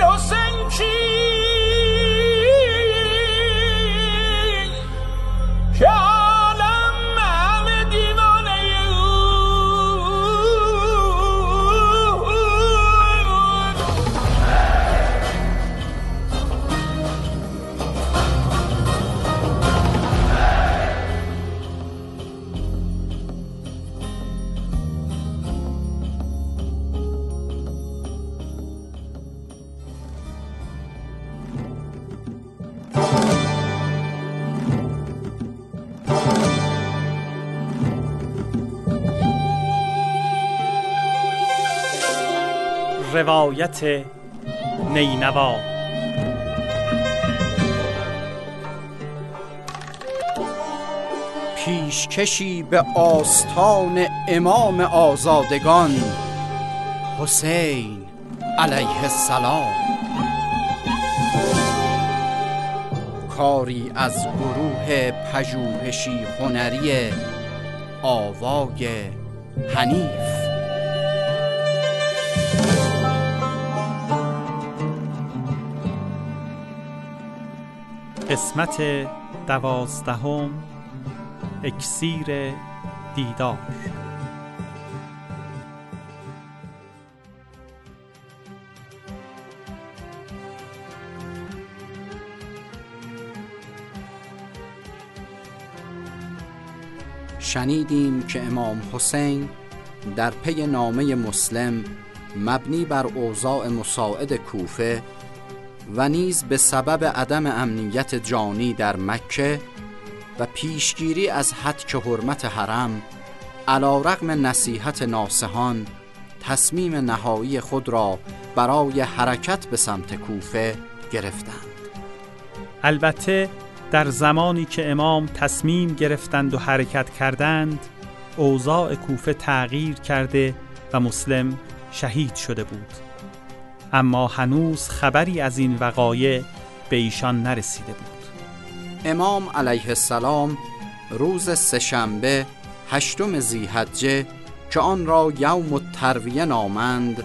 innocent روایت نینوا. پیشکشی به آستان امام آزادگان حسین علیه السلام. کاری از گروه پژوهشی هنری آوای حنیف. قسمت دوازدهم اکسیر دیدار. شنیدیم که امام حسین در پی نامه مسلم مبنی بر اوضاع مساعد کوفه و نیز به سبب عدم امنیت جانی در مکه و پیشگیری از حد حرمت حرم علا رقم نصیحت ناسهان تصمیم نهایی خود را برای حرکت به سمت کوفه گرفتند. البته در زمانی که امام تصمیم گرفتند و حرکت کردند اوضاع کوفه تغییر کرده و مسلم شهید شده بود. اما هنوز خبری از این وقایع به ایشان نرسیده بود. امام علیه السلام روز سهشنبه هشتم زیحجه که آن را یوم الترویه نامند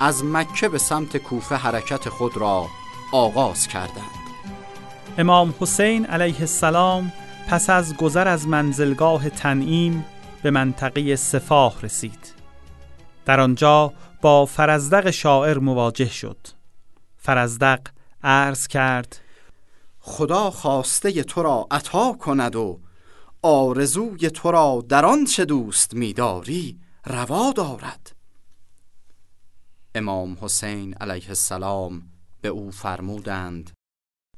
از مکه به سمت کوفه حرکت خود را آغاز کردند. امام حسین علیه السلام پس از گذر از منزلگاه تنعیم به منطقه سفاه رسید. در آنجا با فرزدق شاعر مواجه شد. فرزدق عرض کرد خدا خواسته تو را عطا کند و آرزوی تو را در آنچه دوست میداری روا دارد. امام حسین علیه السلام به او فرمودند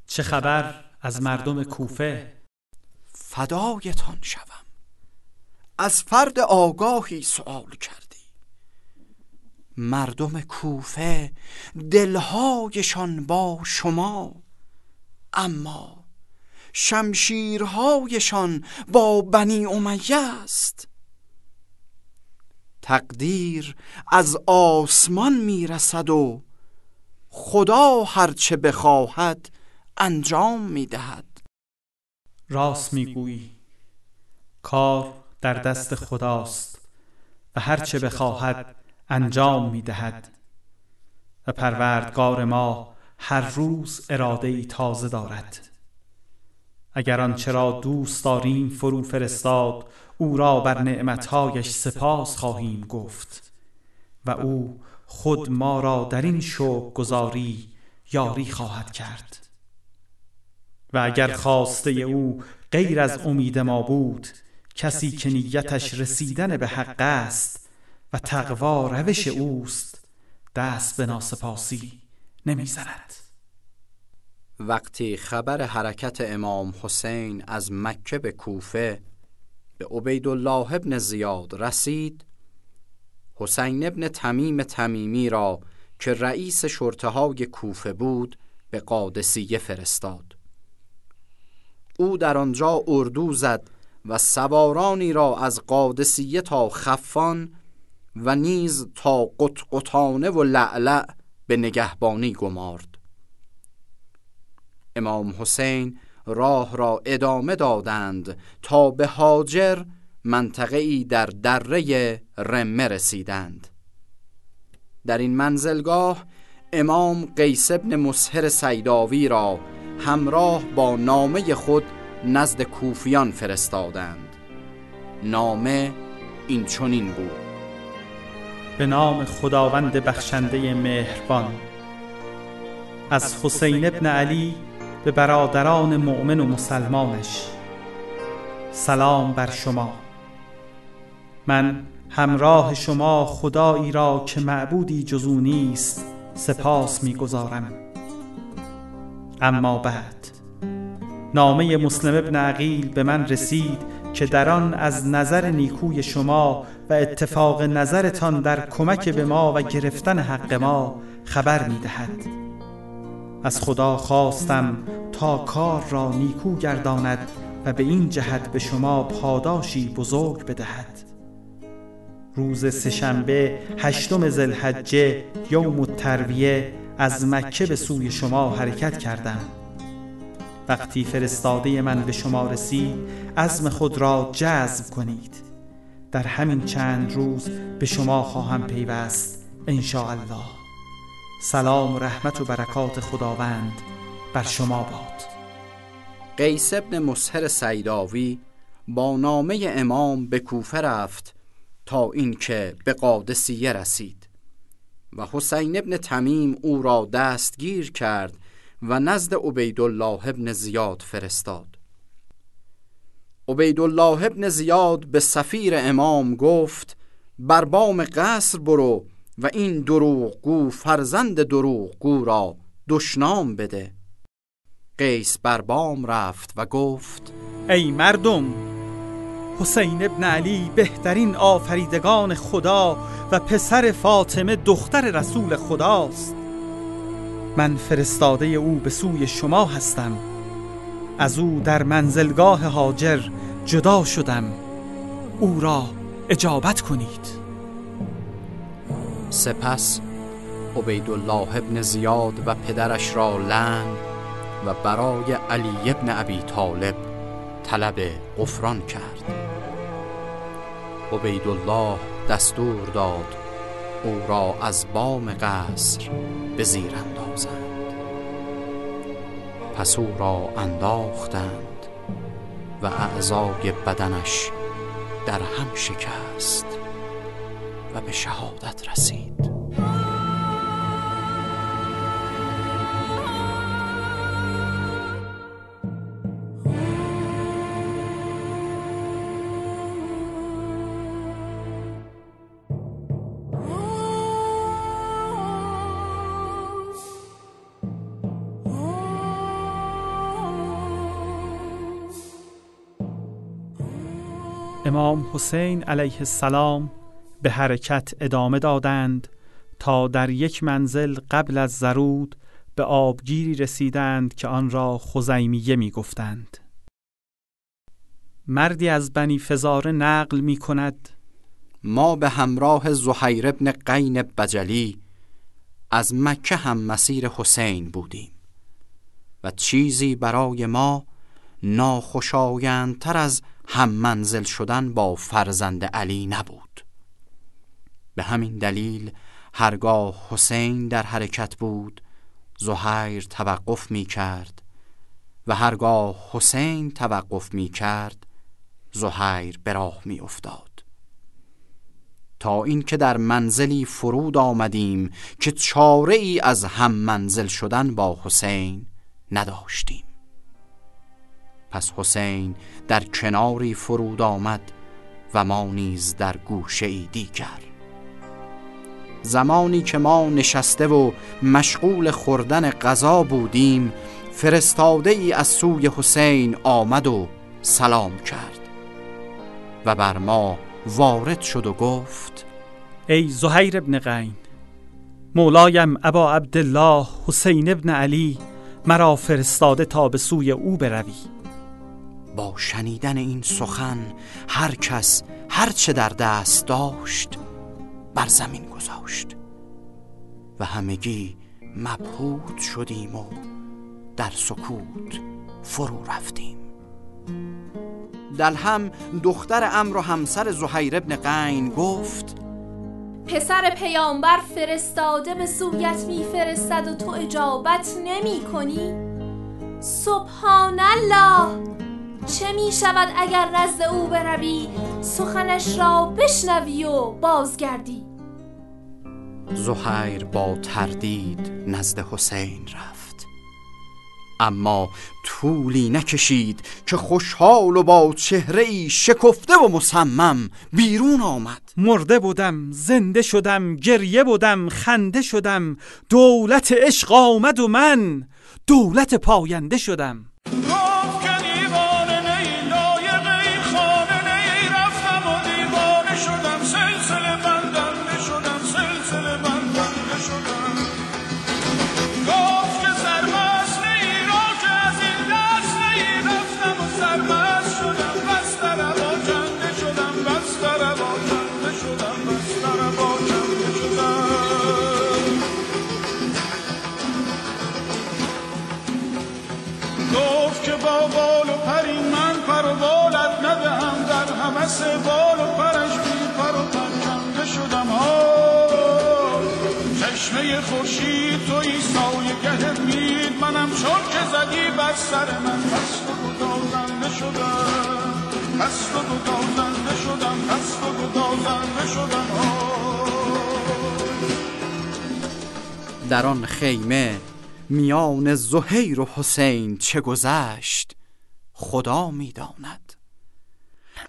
چه خبر از مردم کوفه؟ فدایتان شوم. از فرد آگاهی سوال کردی مردم کوفه دلهایشان با شما. اما شمشیرهایشان با بنی امیه است. تقدیر از آسمان می‌رسد و خدا هرچه بخواهد انجام می‌دهد. راست می‌گویی. کار در دست خداست و هرچه بخواهد انجام می‌دهد. و پروردگار ما هر روز اراده ای تازه دارد. اگر آنچه را دوست داریم فرو فرستاد او را بر نعمتهایش سپاس خواهیم گفت. و او خود ما را در این شوق گذاری یاری خواهد کرد. و اگر خواسته او غیر از امید ما بود کسی که نیتش رسیدن به حق است و تقوا روش اوست. دست به ناسپاسی نمی‌زند. وقتی خبر حرکت امام حسین از مکه به کوفه به عبیدالله ابن زیاد رسید حسین ابن تمیم تمیمی را که رئیس شرطه کوفه بود به قادسیه فرستاد. او در آنجا اردو زد و سوارانی را از قادسیه تا خفان و نیز تا قطقطانه و لعلع به نگهبانی گمارد. امام حسین راه را ادامه دادند تا به هاجر منطقه ای در دره رمه رسیدند. در این منزلگاه امام قیس ابن مسهر سیداوی را همراه با نامه خود نزد کوفیان فرستادند. نامه این چنین بود. به نام خداوند بخشنده مهربان. از حسین ابن علی به برادران مؤمن و مسلمانش. سلام بر شما. من همراه شما خدایی را که معبودی جزو نیست سپاس می‌گذارم. اما بعد نامه مسلم ابن عقیل به من رسید که در آن از نظر نیکوی شما و اتفاق نظرتان در کمک به ما و گرفتن حق ما خبر می دهد. از خدا خواستم تا کار را نیکو گرداند و به این جهت به شما پاداشی بزرگ بدهد. روز سهشنبه هشتم ذوالحجه یوم الترویه از مکه به سوی شما حرکت کردم. وقتی فرستاده من به شما رسید عزم خود را جذب کنید. در همین چند روز به شما خواهم پیوست ان الله سلام و رحمت و برکات خداوند بر شما باد. قیس ابن مسهر سیداوی با نامه امام به کوفه رفت تا اینکه به قادسیه رسید و حسین ابن تمیم او را دستگیر کرد و نزد عبیدالله ابن زیاد فرستاد. عبیدالله ابن زیاد به سفیر امام گفت بر بام قصر برو و این دروغگو فرزند دروغگو را دشنام بده. قیس بر بام رفت و گفت ای مردم حسین ابن علی بهترین آفریدگان خدا و پسر فاطمه دختر رسول خداست. من فرستاده او به سوی شما هستم. از او در منزلگاه هاجر جدا شدم. او را اجابت کنید. سپس عبیدالله ابن زیاد و پدرش را لن و برای علی ابن ابی طالب طلب غفران کرد. عبیدالله دستور داد او را از بام قصر به زیر اندازند پس او را انداختند و اعضای بدنش در هم شکست و به شهادت رسید. امام حسین علیه السلام به حرکت ادامه دادند تا در یک منزل قبل از زرود به آبگیری رسیدند که آن را خزیمیه می گفتند. مردی از بنی فزاره نقل می کند ما به همراه زهیر ابن قین بجلی از مکه هم مسیر حسین بودیم و چیزی برای ما ناخوشایندتر از هم منزل شدن با فرزند علی نبود. به همین دلیل هرگاه حسین در حرکت بود زهیر توقف می کرد و هرگاه حسین توقف می کرد زهیر به راه می افتاد تا اینکه در منزلی فرود آمدیم که چاره ای از هم منزل شدن با حسین نداشتیم. پس حسین در کناری فرود آمد و ما نیز در گوشه ای دیگر. زمانی که ما نشسته و مشغول خوردن غذا بودیم فرستاده ای از سوی حسین آمد و سلام کرد و بر ما وارد شد و گفت ای زهیر ابن قین مولایم ابا عبدالله حسین ابن علی مرا فرستاده تا به سوی او بروی. با شنیدن این سخن هر کس هر چه در دست داشت بر زمین گذاشت و همگی مبهوت شدیم و در سکوت فرو رفتیم دلهم دختر امر و همسر زهیر ابن قین گفت پسر پیامبر فرستاده به سویت میفرستد و تو اجابت نمی کنی؟ سبحان الله چه می شود اگر نزد او بروی؟ سخنش را بشنوی و بازگردی. زهیر با تردید نزد حسین رفت. اما طولی نکشید که خوشحال و با چهره ای شکفته و مصمم بیرون آمد. مرده بودم زنده شدم گریه بودم خنده شدم دولت عشق آمد و من دولت پاینده شدم. پس بال و پرش بی پر و پنجنده شدم. ها چشمه خورشید توی سایه گه مید منم چون که زدی بر سر من. پس تو گدازنده شدم. پس تو گدازنده شدم. پس تو گدازنده شدم. در آن خیمه میان زهیر و حسین چه گذشت؟ خدا می‌داند.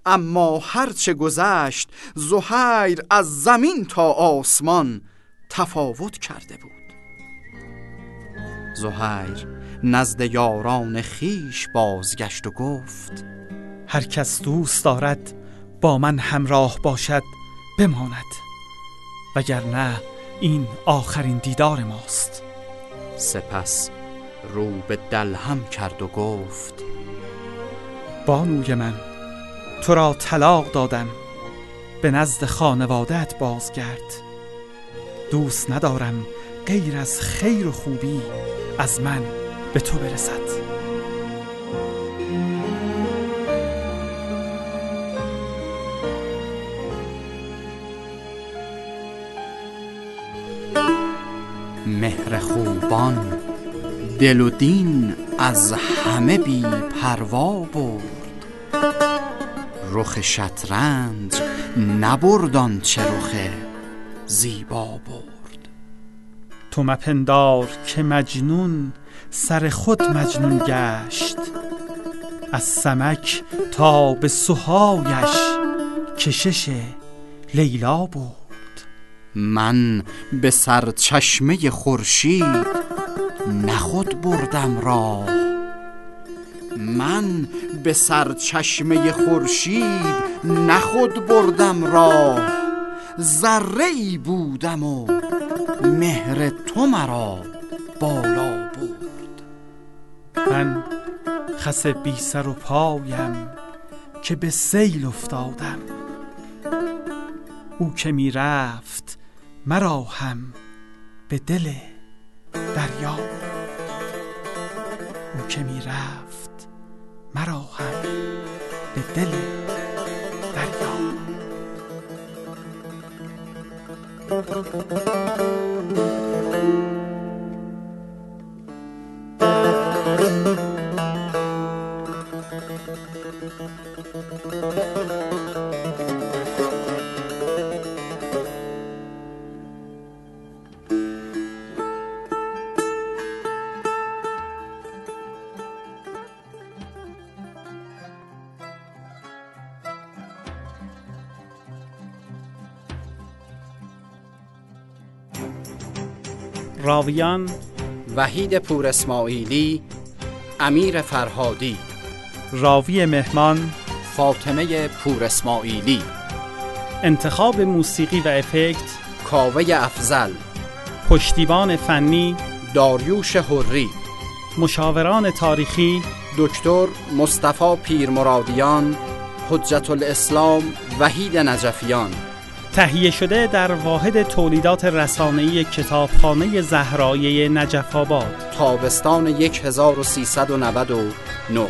اما هرچه گذشت زهیر از زمین تا آسمان تفاوت کرده بود. زهیر نزد یاران خیش بازگشت و گفت هر کس دوست دارد با من همراه باشد بماند. وگرنه این آخرین دیدار ماست. سپس رو به دلهم کرد و گفت بانوی من تو را طلاق دادم. به نزد خانوادت بازگرد. دوست ندارم غیر از خیر و خوبی از من به تو برسد. مهر خوبان دل و دین از همه بی پروا بود. رخ شطرنج نبردان چه رخ زیبا برد. تو مپندار که مجنون سر خود مجنون گشت. از سمک تا به سوهایش کشش لیلا بود من به سر چشمه خورشید نخود بردم راه. من به سرچشمه خورشید نخود بردم راه. ذره ای بودم و مهر تو مرا بالا برد. من خس بی سر و پایم که به سیل افتادم. او که می رفت مرا هم به دل دریا. او که می رفت مرا هم به دل دریا راویان وحید پور اسماعیلی امیر فرهادی. راوی مهمان فاطمه پور اسماعیلی انتخاب موسیقی و افکت کاوه افزل پشتیبان فنی داریوش حری. مشاوران تاریخی دکتر مصطفی پیرمرادیان حجت الاسلام وحید نجفیان. تهیه شده در واحد تولیدات رسانه‌ای کتابخانه زهرایه نجف آباد تابستان 1399